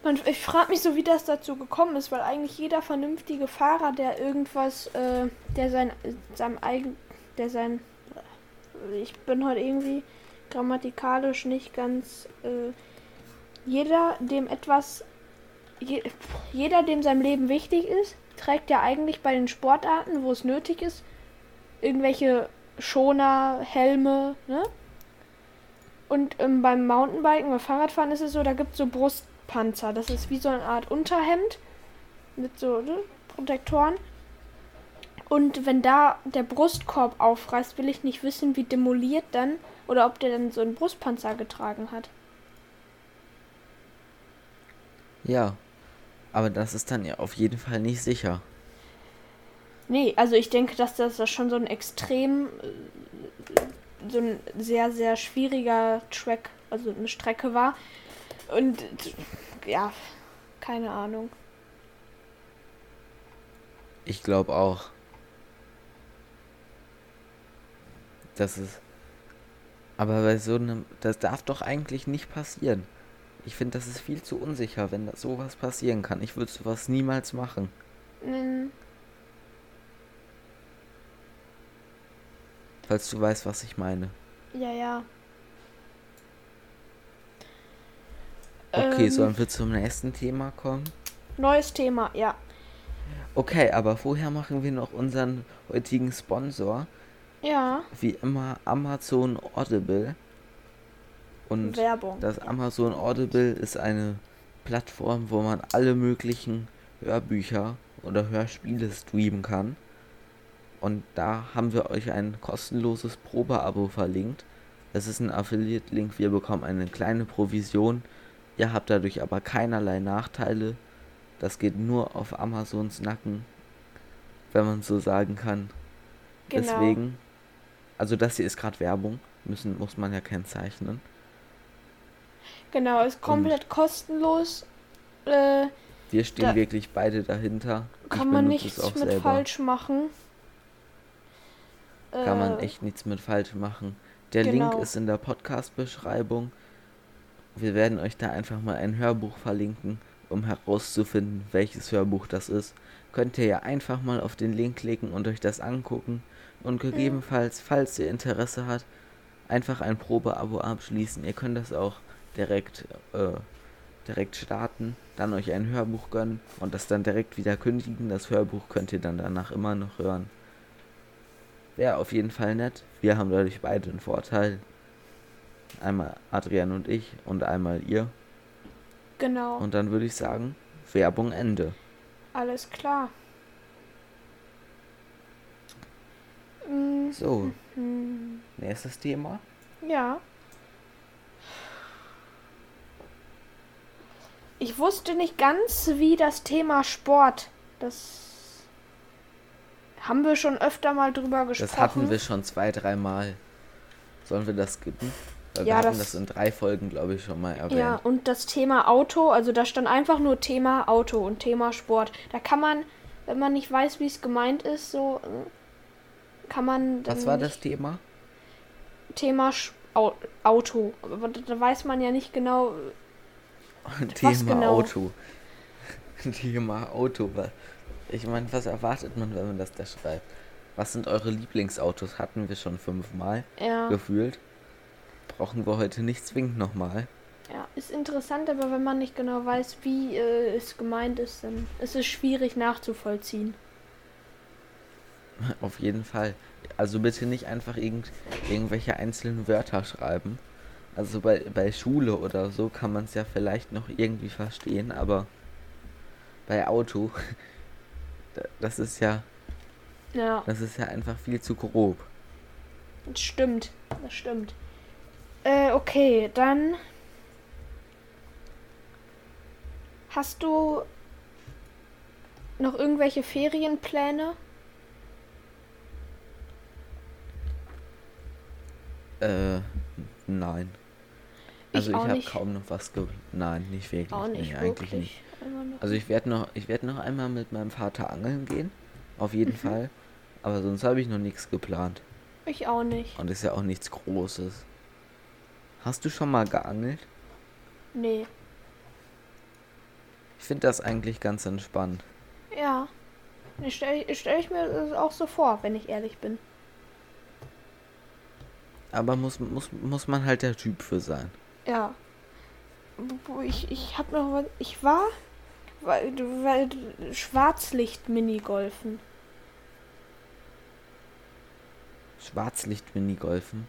man, ich frage mich so, wie das dazu gekommen ist, weil eigentlich jeder vernünftige Fahrer, der irgendwas, äh, der sein, seinem eigen, der sein, ich bin heute irgendwie grammatikalisch nicht ganz, äh, jeder, dem etwas, je, jeder, dem sein Leben wichtig ist, trägt ja eigentlich bei den Sportarten, wo es nötig ist, irgendwelche Schoner, Helme, ne? Und ähm, beim Mountainbiken, beim Fahrradfahren ist es so, da gibt es so Brustpanzer. Das ist wie so eine Art Unterhemd mit so ne, Protektoren. Und wenn da der Brustkorb aufreißt, will ich nicht wissen, wie demoliert dann oder ob der dann so einen Brustpanzer getragen hat. Ja, aber das ist dann ja auf jeden Fall nicht sicher. Nee, also ich denke, dass das schon so ein extrem, äh, so ein sehr, sehr schwieriger Track, also eine Strecke war. Und ja, keine Ahnung. Ich glaube auch. Das ist. Aber bei so einem. Das darf doch eigentlich nicht passieren. Ich finde, das ist viel zu unsicher, wenn das sowas passieren kann. Ich würde sowas niemals machen. Mhm. Falls du weißt, was ich meine. Ja, ja. Okay, Ähm, sollen wir zum nächsten Thema kommen? Neues Thema, ja. Okay, aber vorher machen wir noch unseren heutigen Sponsor. Ja, Wie immer Amazon Audible. Und Werbung. das Amazon Audible ist eine Plattform, wo man alle möglichen Hörbücher oder Hörspiele streamen kann. Und da haben wir euch ein kostenloses Probeabo verlinkt. Es ist ein Affiliate-Link, wir bekommen eine kleine Provision. Ihr habt dadurch aber keinerlei Nachteile. Das geht nur auf Amazons Nacken, wenn man so sagen kann. Genau. Deswegen, also das hier ist gerade Werbung, müssen, muss man ja kennzeichnen. Genau, ist komplett kostenlos. Äh, Wir stehen wirklich beide dahinter. Kann man nichts mit selber. falsch machen. Kann man Äh, echt nichts mit falsch machen. Der genau. Link ist in der Podcast-Beschreibung. Wir werden euch da einfach mal ein Hörbuch verlinken, um herauszufinden, welches Hörbuch das ist. Könnt ihr ja einfach mal auf den Link klicken und euch das angucken. Und gegebenenfalls, falls ihr Interesse habt, einfach ein Probeabo abschließen. Ihr könnt das auch direkt, äh, direkt starten, dann euch ein Hörbuch gönnen und das dann direkt wieder kündigen. Das Hörbuch könnt ihr dann danach immer noch hören. Wäre auf jeden Fall nett. Wir haben dadurch beide einen Vorteil. Einmal Adrian und ich und einmal ihr. Genau, Und dann würde ich sagen, Werbung Ende. alles klar. Mm, So, hm, nächstes Thema. ja. Ich wusste nicht ganz, wie das Thema Sport, das haben wir schon öfter mal drüber gesprochen. Das hatten wir schon zwei, dreimal. Sollen wir das skippen? Weil Ja, wir hatten das- das in drei Folgen, glaube ich, schon mal erwähnt. Ja, und das Thema Auto, also da stand einfach nur Thema Auto und Thema Sport. Da kann man, wenn man nicht weiß, wie es gemeint ist, so äh, kann man Was war das Thema? Thema Sch Au Auto. Aber da, da weiß man ja nicht genau. Thema genau? Auto. Thema Auto. Ich meine, was erwartet man, wenn man das da schreibt? Was sind eure Lieblingsautos? Hatten wir schon fünfmal Ja, gefühlt. Brauchen wir heute nicht zwingend nochmal. ja, ist interessant, aber wenn man nicht genau weiß, wie äh, es gemeint ist, dann ist es schwierig nachzuvollziehen. Auf jeden Fall. Also bitte nicht einfach irgend, irgendwelche einzelnen Wörter schreiben. Also bei, bei Schule oder so kann man es ja vielleicht noch irgendwie verstehen, aber bei Auto, das ist ja, Ja, das ist ja einfach viel zu grob. das stimmt. Das stimmt. Äh, okay, dann hast du noch irgendwelche Ferienpläne? Äh, nein. Ich Also ich, habe kaum noch was ge... Nein, nicht wirklich. Auch nicht nee, wirklich. eigentlich nicht. Immer noch Also ich werde noch, ich werde noch einmal mit meinem Vater angeln gehen. Auf jeden Mhm. Fall. Aber sonst habe ich noch nichts geplant. Ich auch nicht. Und ist ja auch nichts Großes. Hast du schon mal geangelt? Nee. Ich finde das eigentlich ganz entspannt. Ja. Ich stelle stell ich mir das auch so vor, wenn ich ehrlich bin. Aber muss, muss, muss man halt der Typ für sein. Ja. Ich, ich hab noch was. Ich war. Weil, weil Schwarzlicht-Minigolfen. Schwarzlicht-Minigolfen.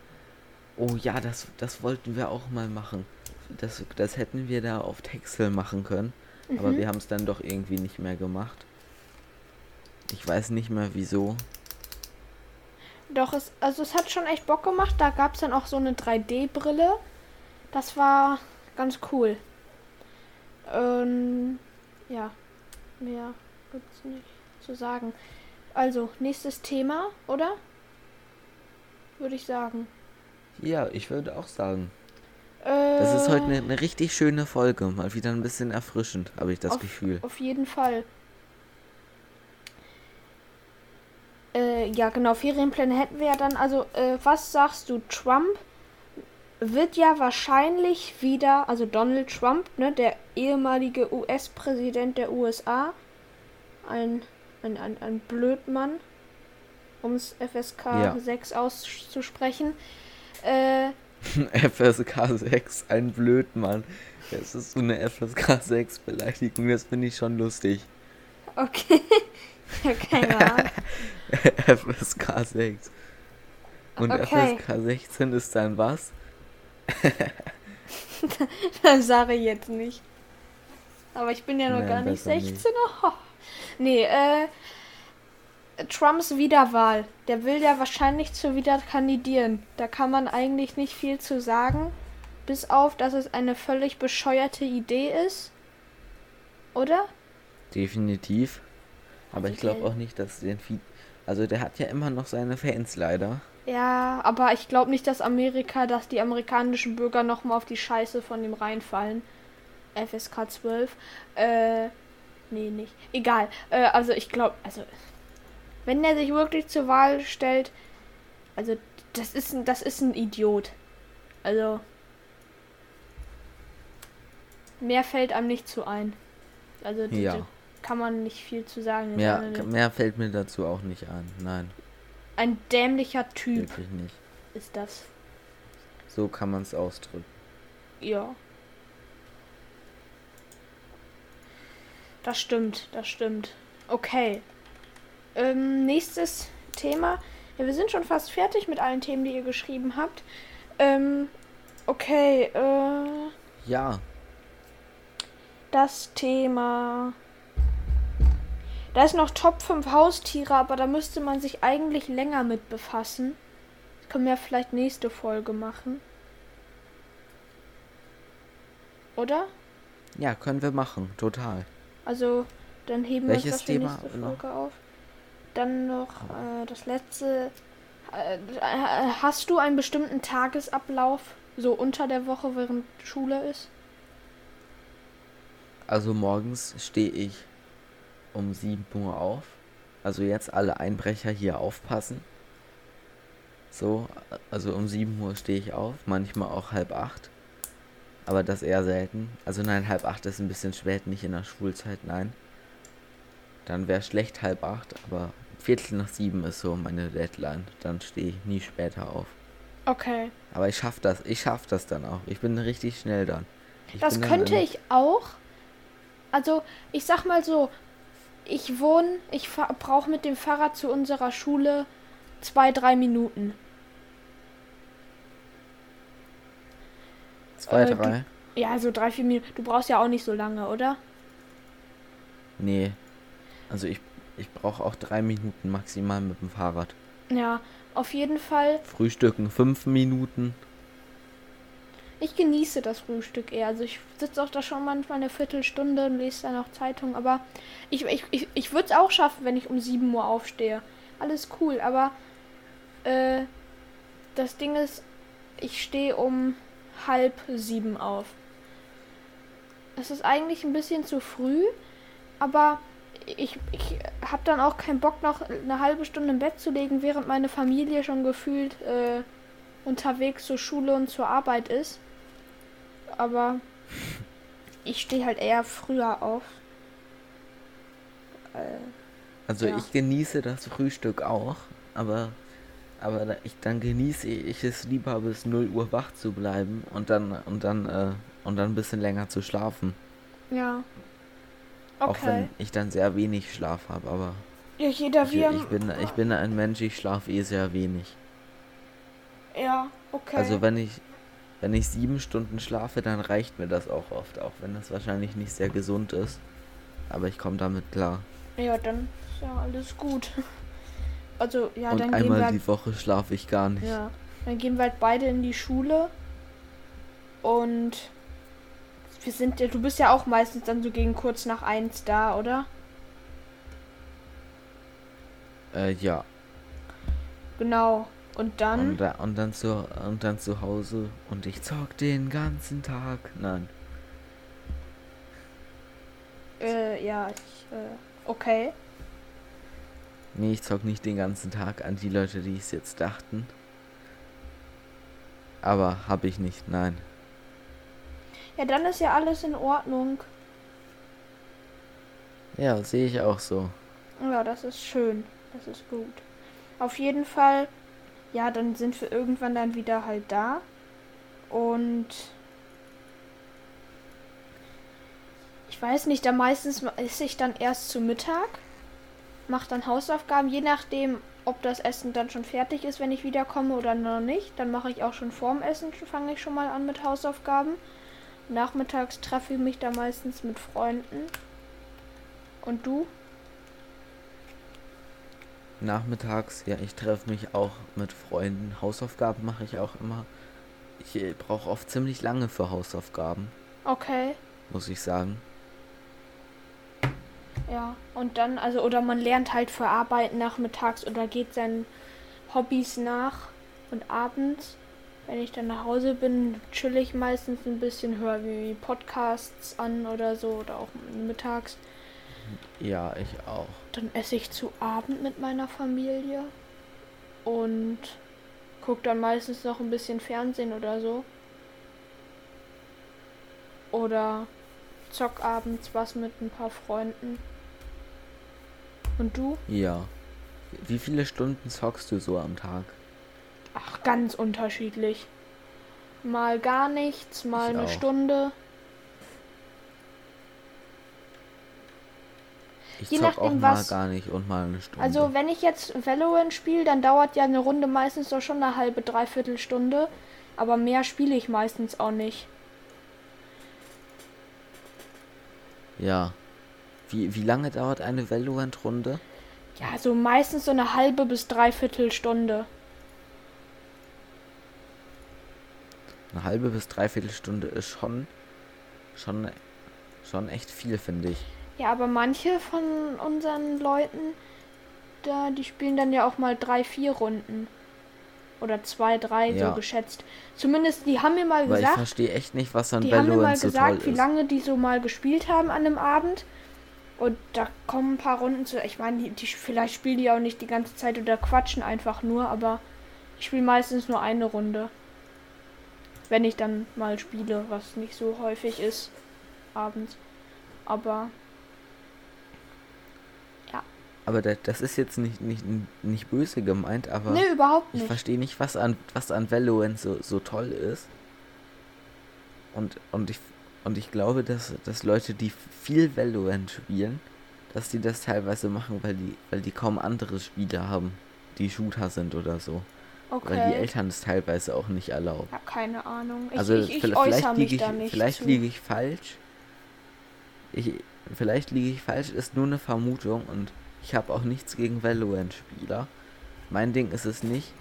Oh ja, das, das wollten wir auch mal machen. Das, das hätten wir da auf Texel machen können. Aber Mhm. wir haben es dann doch irgendwie nicht mehr gemacht. Ich weiß nicht mehr wieso. Doch, es, also es hat schon echt Bock gemacht. Da gab es dann auch so eine 3D-Brille. Das war ganz cool. Ähm, ja, mehr gibt's nicht zu sagen. Also, nächstes Thema, oder? Würde ich sagen. Ja, ich würde auch sagen. Äh, Das ist heute eine, eine richtig schöne Folge. Mal wieder ein bisschen erfrischend, habe ich das auf, Gefühl. Auf jeden Fall. Äh, ja, genau, Ferienpläne hätten wir ja dann. Also, äh, was sagst du? Trump wird ja wahrscheinlich wieder, also Donald Trump, ne, der ehemalige US-Präsident der USA, ein, ein, ein, ein Blödmann, um es FSK Ja. 6 auszusprechen, äh, FSK 6, ein Blödmann. Das ist so eine FSK 6 Beleidigung, das finde ich schon lustig. okay. ja, keine Ahnung. FSK 6. Und Okay. FSK 16 ist dann was? Das sage ich jetzt nicht. Aber ich bin ja noch Nein, gar nicht besser nicht. 16. Oh. Nee, äh. Trumps Wiederwahl. Der will ja wahrscheinlich zu wieder kandidieren. Da kann man eigentlich nicht viel zu sagen. Bis auf, dass es eine völlig bescheuerte Idee ist. Oder? Definitiv. Aber ich glaube auch nicht, dass den Feed. Also der hat ja immer noch seine Fans leider. Ja, aber ich glaube nicht, dass Amerika, dass die amerikanischen Bürger nochmal auf die Scheiße von dem reinfallen. FSK 12. Äh, nee, nicht. Egal. Äh, also ich glaube, also, wenn der sich wirklich zur Wahl stellt, also, das ist ein, das ist ein Idiot. Also, mehr fällt einem nicht zu ein. Also, Ja. kann man nicht viel zu sagen. Mehr, Eine- mehr fällt mir dazu auch nicht ein. Nein, Ein dämlicher Typ wirklich nicht. ist das. So kann man es ausdrücken. Ja. Das stimmt, das stimmt. Okay. Ähm, nächstes Thema. Ja, wir sind schon fast fertig mit allen Themen, die ihr geschrieben habt. Ähm, okay, äh, Ja, das Thema. Da ist noch Top 5 Haustiere, aber da müsste man sich eigentlich länger mit befassen. Das können wir ja vielleicht nächste Folge machen. Oder? ja, können wir machen, total. Also, dann heben wir Welches uns das Thema nächste noch? Folge auf. Dann noch äh, das letzte. Äh, hast du einen bestimmten Tagesablauf, so unter der Woche, während Schule ist? Also morgens stehe ich um 7 Uhr auf. Also jetzt alle Einbrecher hier aufpassen. So, also um 7 Uhr stehe ich auf, manchmal auch halb acht. Aber das eher selten. Also nein, halb acht ist ein bisschen spät, nicht in der Schulzeit, nein. Dann wäre schlecht halb acht, aber Viertel nach sieben ist so meine Deadline. Dann stehe ich nie später auf. Okay. Aber ich schaff das, ich schaff das dann auch. Ich bin richtig schnell dann. Ich Das dann könnte ich auch. Also, ich sag mal so, ich wohne, ich brauche mit dem Fahrrad zu unserer Schule zwei, drei Minuten. Zwei, äh, du- drei? Ja, so drei, vier Minuten. Du brauchst ja auch nicht so lange, oder? Nee. Also ich, ich brauche auch drei Minuten maximal mit dem Fahrrad. Ja, auf jeden Fall. Frühstücken fünf Minuten. Ich genieße das Frühstück eher. Also ich sitze auch da schon manchmal eine Viertelstunde und lese dann auch Zeitung. Aber ich, ich, ich, ich würde es auch schaffen, wenn ich um 7 Uhr aufstehe. Alles cool, aber äh, das Ding ist, ich stehe um halb sieben auf. Es ist eigentlich ein bisschen zu früh, aber ich, ich habe dann auch keinen Bock, noch eine halbe Stunde im Bett zu legen, während meine Familie schon gefühlt äh, unterwegs zur Schule und zur Arbeit ist. Aber ich stehe halt eher früher auf. Äh, Also Ja. ich genieße das Frühstück auch, aber, aber ich, dann genieße ich es lieber bis 0 Uhr wach zu bleiben und dann und dann äh, und dann ein bisschen länger zu schlafen. ja. Auch Okay. wenn ich dann sehr wenig Schlaf habe, aber Ja, jeder ich, wie ich bin ich bin ein Mensch, ich schlafe eh sehr wenig. Ja, okay. Also wenn ich wenn ich sieben Stunden schlafe, dann reicht mir das auch oft, auch wenn das wahrscheinlich nicht sehr gesund ist. Aber ich komme damit klar. ja, dann ist ja alles gut. Also, ja, und dann gehen wir einmal halt, die Woche schlafe ich gar nicht. ja, dann gehen wir halt beide in die Schule. Und wir sind ja, du bist ja auch meistens dann so gegen kurz nach eins da, oder? Äh, ja. Genau. Und dann. Und, da, und dann zu und dann zu Hause und ich zock den ganzen Tag. Nein. Äh, ja, ich, äh, okay. Nee, ich zock nicht den ganzen Tag an die Leute, die es jetzt dachten. Aber hab ich nicht, nein. Ja, dann ist ja alles in Ordnung. Ja, sehe ich auch so. Ja, das ist schön. Das ist gut. Auf jeden Fall, ja, dann sind wir irgendwann dann wieder halt da. Und ich weiß nicht, da meistens esse ich dann erst zu Mittag, mache dann Hausaufgaben, je nachdem, ob das Essen dann schon fertig ist, wenn ich wiederkomme oder noch nicht. Dann mache ich auch schon vorm Essen, fange ich schon mal an mit Hausaufgaben. Nachmittags treffe ich mich da meistens mit Freunden. Und du? Nachmittags, ja, ich treffe mich auch mit Freunden. Hausaufgaben mache ich auch immer. Ich brauche oft ziemlich lange für Hausaufgaben, Okay. muss ich sagen. Ja, und dann, also, oder man lernt halt für Arbeiten nachmittags oder geht seinen Hobbys nach und abends, wenn ich dann nach Hause bin, chill ich meistens ein bisschen, höre wie Podcasts an oder so oder auch mittags. Ja, ich auch. Dann esse ich zu Abend mit meiner Familie und gucke dann meistens noch ein bisschen Fernsehen oder so. Oder zock abends was mit ein paar Freunden. Und du? Ja. Wie viele Stunden zockst du so am Tag? Ach, ganz unterschiedlich. Mal gar nichts, mal Ich eine auch. Stunde. Ich Je zock auch nachdem, mal was- gar nicht und mal eine Stunde. Also, wenn ich jetzt Valorant spiele, dann dauert ja eine Runde meistens doch schon eine halbe, dreiviertel Stunde. Aber mehr spiele ich meistens auch nicht. Ja. Wie, wie lange dauert eine Valorant-Runde? Ja, so meistens so eine halbe bis dreiviertel Stunde. Eine halbe bis dreiviertel Stunde ist schon, schon, schon echt viel, finde ich. Ja, aber manche von unseren Leuten, da, die spielen dann ja auch mal drei, vier Runden. Oder zwei, drei, Ja. so geschätzt. Zumindest, die haben mir mal Aber ich gesagt, verstehe echt nicht, was an Die haben mir mal Valorant so gesagt, wie lange die so mal gespielt haben an einem Abend. Und da kommen ein paar Runden zu. Ich meine, die, die, vielleicht spielen die auch nicht die ganze Zeit oder quatschen einfach nur, aber ich spiele meistens nur eine Runde. Wenn ich dann mal spiele, was nicht so häufig ist. Abends. Aber Aber da, das ist jetzt nicht, nicht, nicht böse gemeint, aber nee, überhaupt ich nicht. verstehe nicht, was an, was an Valorant so, so toll ist. Und, und, ich, und ich glaube, dass, dass Leute, die viel Valorant spielen, dass die das teilweise machen, weil die, weil die kaum andere Spiele haben, die Shooter sind oder so. Weil die Okay. Eltern es teilweise auch nicht erlauben. Ja, keine Ahnung. Ich, Also ich, ich vielleicht liege ich, nicht. vielleicht liege ich falsch. Ich, vielleicht liege ich falsch, ist nur eine Vermutung und ich habe auch nichts gegen Valorant-Spieler. Mein Ding ist es nicht.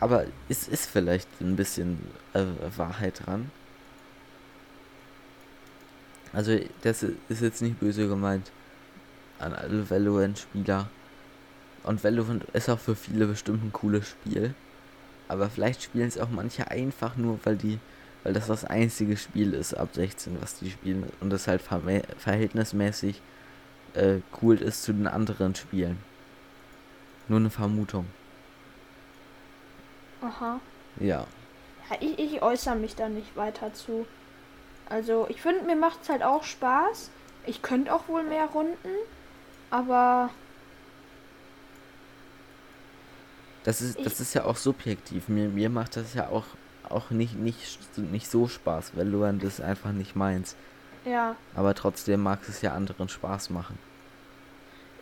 Aber es ist vielleicht ein bisschen äh, Wahrheit dran. Also das ist jetzt nicht böse gemeint an alle Valorant-Spieler. Und Valorant ist auch für viele bestimmt ein cooles Spiel. Aber vielleicht spielen es auch manche einfach nur, weil die, weil das das einzige Spiel ist ab 16, was die spielen und das halt verhä- verhältnismäßig äh, cool ist zu den anderen Spielen. Nur eine Vermutung. Aha. Ja. Ja, ich, ich äußere mich da nicht weiter zu. Also, ich finde, mir macht es halt auch Spaß. Ich könnte auch wohl mehr Runden, aber Das ist, Ich- das ist ja auch subjektiv. Mir, mir macht das ja auch, auch nicht, nicht, nicht so Spaß, weil du dann das einfach nicht meinst. ja, Aber trotzdem mag es ja anderen Spaß machen.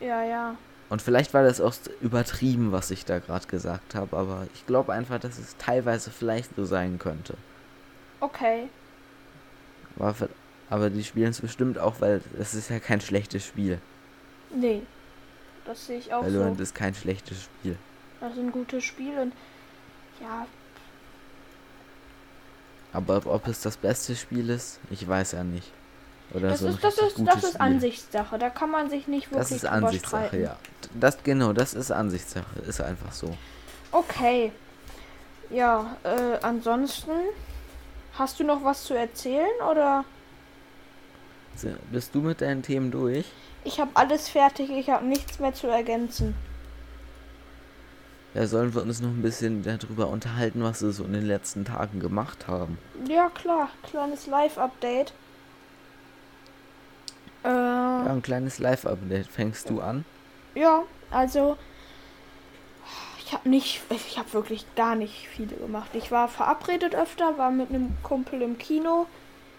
ja, ja. Und vielleicht war das auch übertrieben, was ich da gerade gesagt habe, aber ich glaube einfach, dass es teilweise vielleicht so sein könnte. Okay. War ver- Aber die spielen es bestimmt auch, weil es ist ja kein schlechtes Spiel. Nee. Das sehe ich auch Valorant so. ist kein schlechtes Spiel. Das ist ein gutes Spiel und ja, Aber ob, es das beste Spiel ist, ich weiß ja nicht. Oder das so ist, das ist, das ist. Ansichtssache. Da kann man sich nicht wirklich Das ist Ansichtssache, streiten. ja. Das genau, das ist Ansichtssache, ist einfach so. Okay. Ja, äh, ansonsten hast du noch was zu erzählen oder? Bist du mit deinen Themen durch? Ich habe alles fertig, ich habe nichts mehr zu ergänzen. Ja, sollen wir uns noch ein bisschen darüber unterhalten, was wir so in den letzten Tagen gemacht haben? Ja, klar, kleines Live-Update. Äh, Ja, ein kleines Live-Update. Fängst du an? ja, also ich habe nicht, ich habe wirklich gar nicht viele gemacht. Ich war verabredet öfter, war mit einem Kumpel im Kino.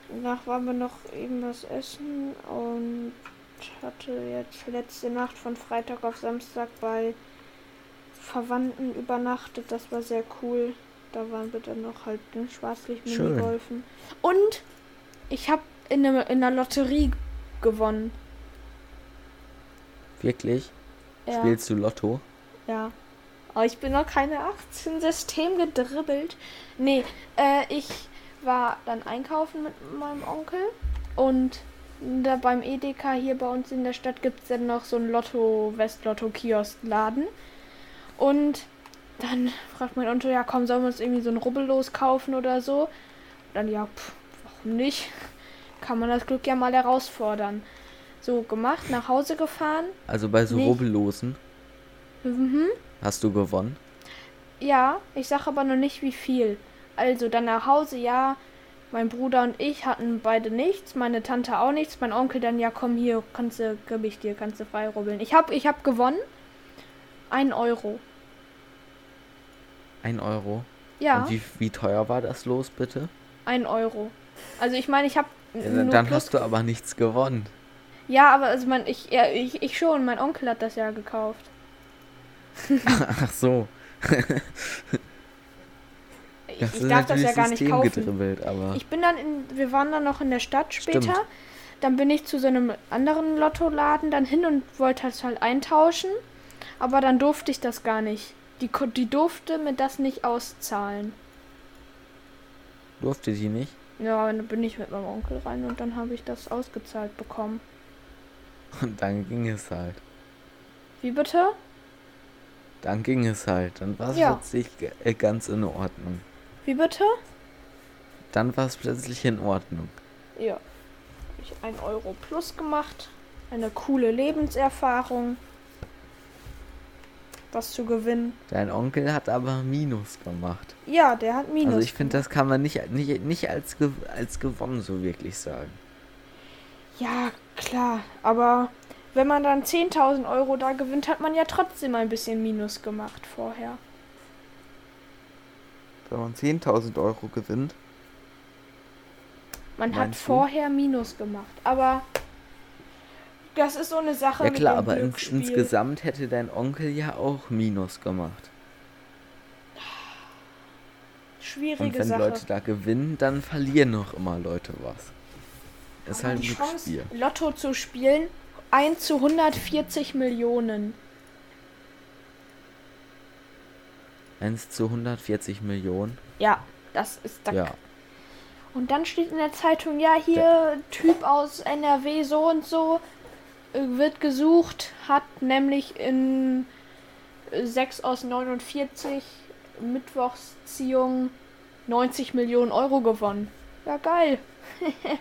Danach waren wir noch eben was essen und hatte jetzt letzte Nacht von Freitag auf Samstag bei Verwandten übernachtet. Das war sehr cool. Da waren wir dann noch halt in Schwarzlicht Schön. Minigolfen. Und ich habe in, einer Lotterie gewonnen. Wirklich? Ja. Spielst du Lotto? Ja. Aber ich bin noch keine 18 System gedribbelt. Nee, äh, ich war dann einkaufen mit meinem Onkel und da beim Edeka hier bei uns in der Stadt gibt es dann noch so einen Lotto, West-Lotto-Kiosk-Laden. Und dann fragt mein Onkel, ja komm, sollen wir uns irgendwie so ein Rubbellos kaufen oder so? Dann ja, pff, warum nicht? Kann man das Glück ja mal herausfordern. So gemacht, nach Hause gefahren. Also bei so Nicht. Rubbellosen Mhm. hast du gewonnen? Ja, ich sag aber noch nicht wie viel. Also dann nach Hause, ja. Mein Bruder und ich hatten beide nichts, meine Tante auch nichts, mein Onkel dann, ja komm hier, kannst du, gib ich dir, kannst du frei rubbeln. Ich hab, ich hab gewonnen. Ein Euro. Ein Euro. Ja, Und wie, wie teuer war das los, bitte? ein Euro. Also ich meine, ich hab Ja, dann plus. hast du aber nichts gewonnen. Ja, aber also mein, ich, ja, ich, ich schon, mein Onkel hat das ja gekauft. Ach so. Ich, Das ich darf das ja gar nicht kaufen. systemgedribbelt, aber Ich bin dann in, wir waren dann noch in der Stadt später. Stimmt. Dann bin ich zu so einem anderen Lottoladen dann hin und wollte das halt eintauschen. Aber dann durfte ich das gar nicht. Die, die durfte mir das nicht auszahlen. durfte die nicht. Ja, dann bin ich mit meinem Onkel rein und dann habe ich das ausgezahlt bekommen. Und dann ging es halt. Wie bitte? Dann ging es halt. Dann war es Ja. plötzlich äh, ganz in Ordnung. Wie bitte? Dann war es plötzlich in Ordnung. Ja. Hab ich ein Euro plus gemacht. Eine coole Lebenserfahrung. Was zu gewinnen. Dein Onkel hat aber Minus gemacht. Ja, der hat Minus. also ich finde, das kann man nicht, nicht, nicht als, als gewonnen so wirklich sagen. Ja, klar. Aber wenn man dann 10.000 Euro da gewinnt, hat man ja trotzdem ein bisschen Minus gemacht vorher. Wenn man 10.000 Euro gewinnt. Man hat du? vorher Minus gemacht. Aber das ist so eine Sache Ja klar, aber ins, insgesamt hätte dein Onkel ja auch Minus gemacht. Und Schwierige wenn Sache. Leute da gewinnen, dann verlieren noch immer Leute was. Ist Aber halt ein die Chance, Glücksspiel. Lotto zu spielen, 1 zu 140 Millionen. 1 zu 140 Millionen. Ja, das ist da. Ja. Und dann steht in der Zeitung, ja, hier Typ aus NRW so und so wird gesucht, hat nämlich in äh, 6 aus 49 Mittwochsziehung 90 Millionen Euro gewonnen. Ja, geil.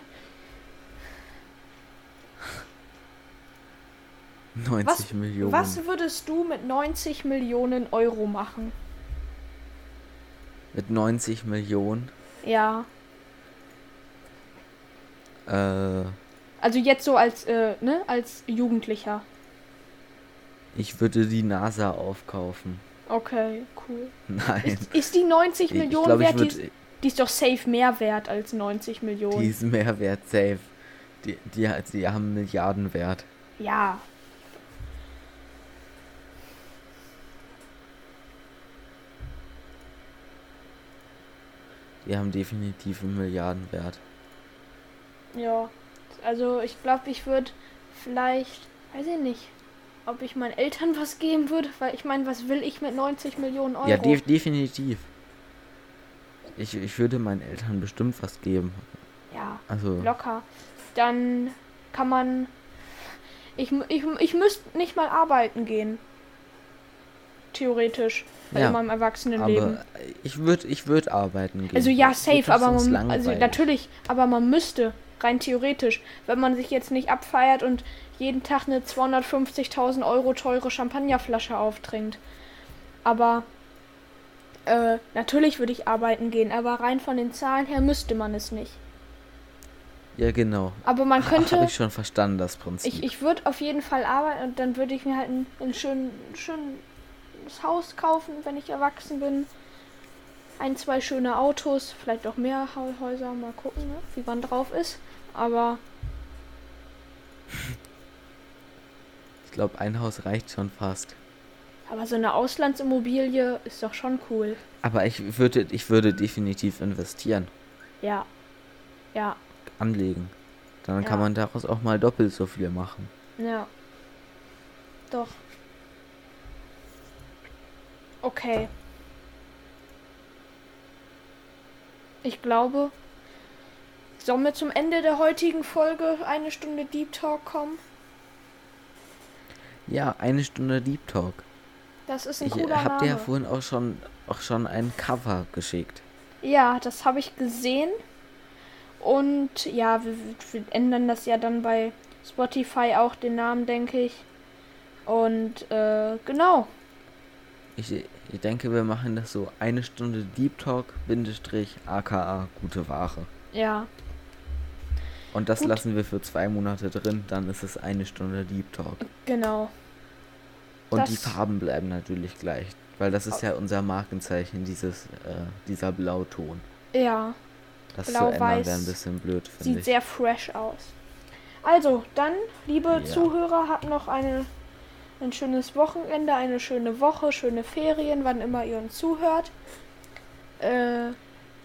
90 Was, Millionen. was würdest du mit 90 Millionen Euro machen? Mit 90 Millionen. Ja. Äh, Also jetzt so als, äh, ne, als Jugendlicher. ich würde die NASA aufkaufen. Okay, cool. Nein. Ist, ist die 90 ich Millionen ich wert? Die, ist- die ist doch safe mehr wert als 90 Millionen. Die ist mehr wert, safe. Die, die, die haben Milliarden Wert. Ja. Die haben definitiv einen Milliardenwert. Ja. Also ich glaube, ich würde vielleicht, weiß ich nicht, ob ich meinen Eltern was geben würde, weil ich meine, was will ich mit 90 Millionen Euro? Ja, def definitiv. Ich, ich würde meinen Eltern bestimmt was geben. ja, Also, locker. Dann kann man. Ich, ich, ich müsste nicht mal arbeiten gehen. Theoretisch. Bei Ja, meinem Erwachsenenleben. aber ich würde ich würd arbeiten gehen. Also ja, safe, aber man, also natürlich, aber man müsste, rein theoretisch, wenn man sich jetzt nicht abfeiert und jeden Tag eine 250.000 Euro teure Champagnerflasche auftrinkt. Aber äh, natürlich würde ich arbeiten gehen, aber rein von den Zahlen her müsste man es nicht. Ja, genau. Aber man könnte, Habe ich schon verstanden, das Prinzip. ich, ich würde auf jeden Fall arbeiten und dann würde ich mir halt ein, ein schön, schönes Haus kaufen, wenn ich erwachsen bin. Ein, zwei schöne Autos, vielleicht auch mehr Häuser, mal gucken, ne, wie man drauf ist. Aber ich glaube, ein Haus reicht schon fast. Aber so eine Auslandsimmobilie ist doch schon cool. Aber ich würde, ich würde definitiv investieren, Ja. Ja. anlegen. Dann kann Ja. man daraus auch mal doppelt so viel machen. Ja. Doch. Okay. Ich glaube, sollen wir zum Ende der heutigen Folge eine Stunde Deep Talk kommen? Ja, eine Stunde Deep Talk. Das ist ein Ich cooler habe dir ja vorhin auch schon, auch schon ein Cover geschickt. Ja, das habe ich gesehen. Und ja, wir, wir ändern das ja dann bei Spotify auch den Namen, denke ich. Und äh, genau. Ich, ich denke, wir machen das so eine Stunde Deep Talk, Bindestrich, aka gute Ware. Ja, Und das Gut. lassen wir für zwei Monate drin, dann ist es eine Stunde Deep Talk. genau. Und die Das- Farben bleiben natürlich gleich, weil das ist ja unser Markenzeichen, dieses, äh, dieser Blauton. Ja, Das zu Blau-Weiß ändern wäre ein bisschen blöd, finde sieht ich. sehr fresh aus. Also, dann, liebe Ja. Zuhörer, habt noch eine, ein schönes Wochenende, eine schöne Woche, schöne Ferien, wann immer ihr uns zuhört. Äh, ja,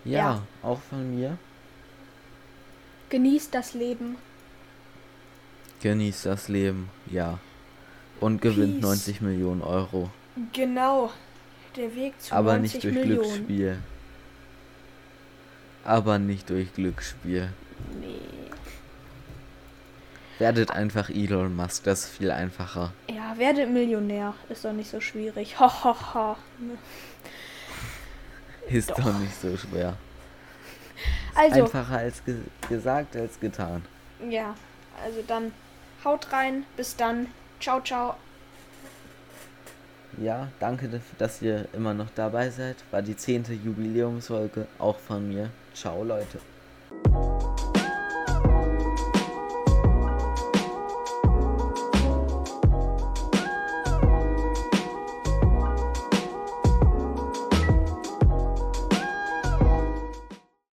ja. auch von mir. Genießt das Leben. Genießt das Leben, ja. Und gewinnt Peace. 90 Millionen Euro. Genau. Der Weg zu Aber 90 nicht durch Millionen. Glücksspiel. Aber nicht durch Glücksspiel. Nee. Werdet einfach Elon Musk, das ist viel einfacher. Ja, werde Millionär. Ist doch nicht so schwierig. Ho, ho, ho. Ist doch, Doch. nicht so schwer. Also, Einfacher als ge gesagt als getan. ja. Also dann haut rein. Bis dann. Ciao, ciao. Ja, danke, dafür, dass ihr immer noch dabei seid. War die zehnte Jubiläumsfolge auch von mir. Ciao, Leute.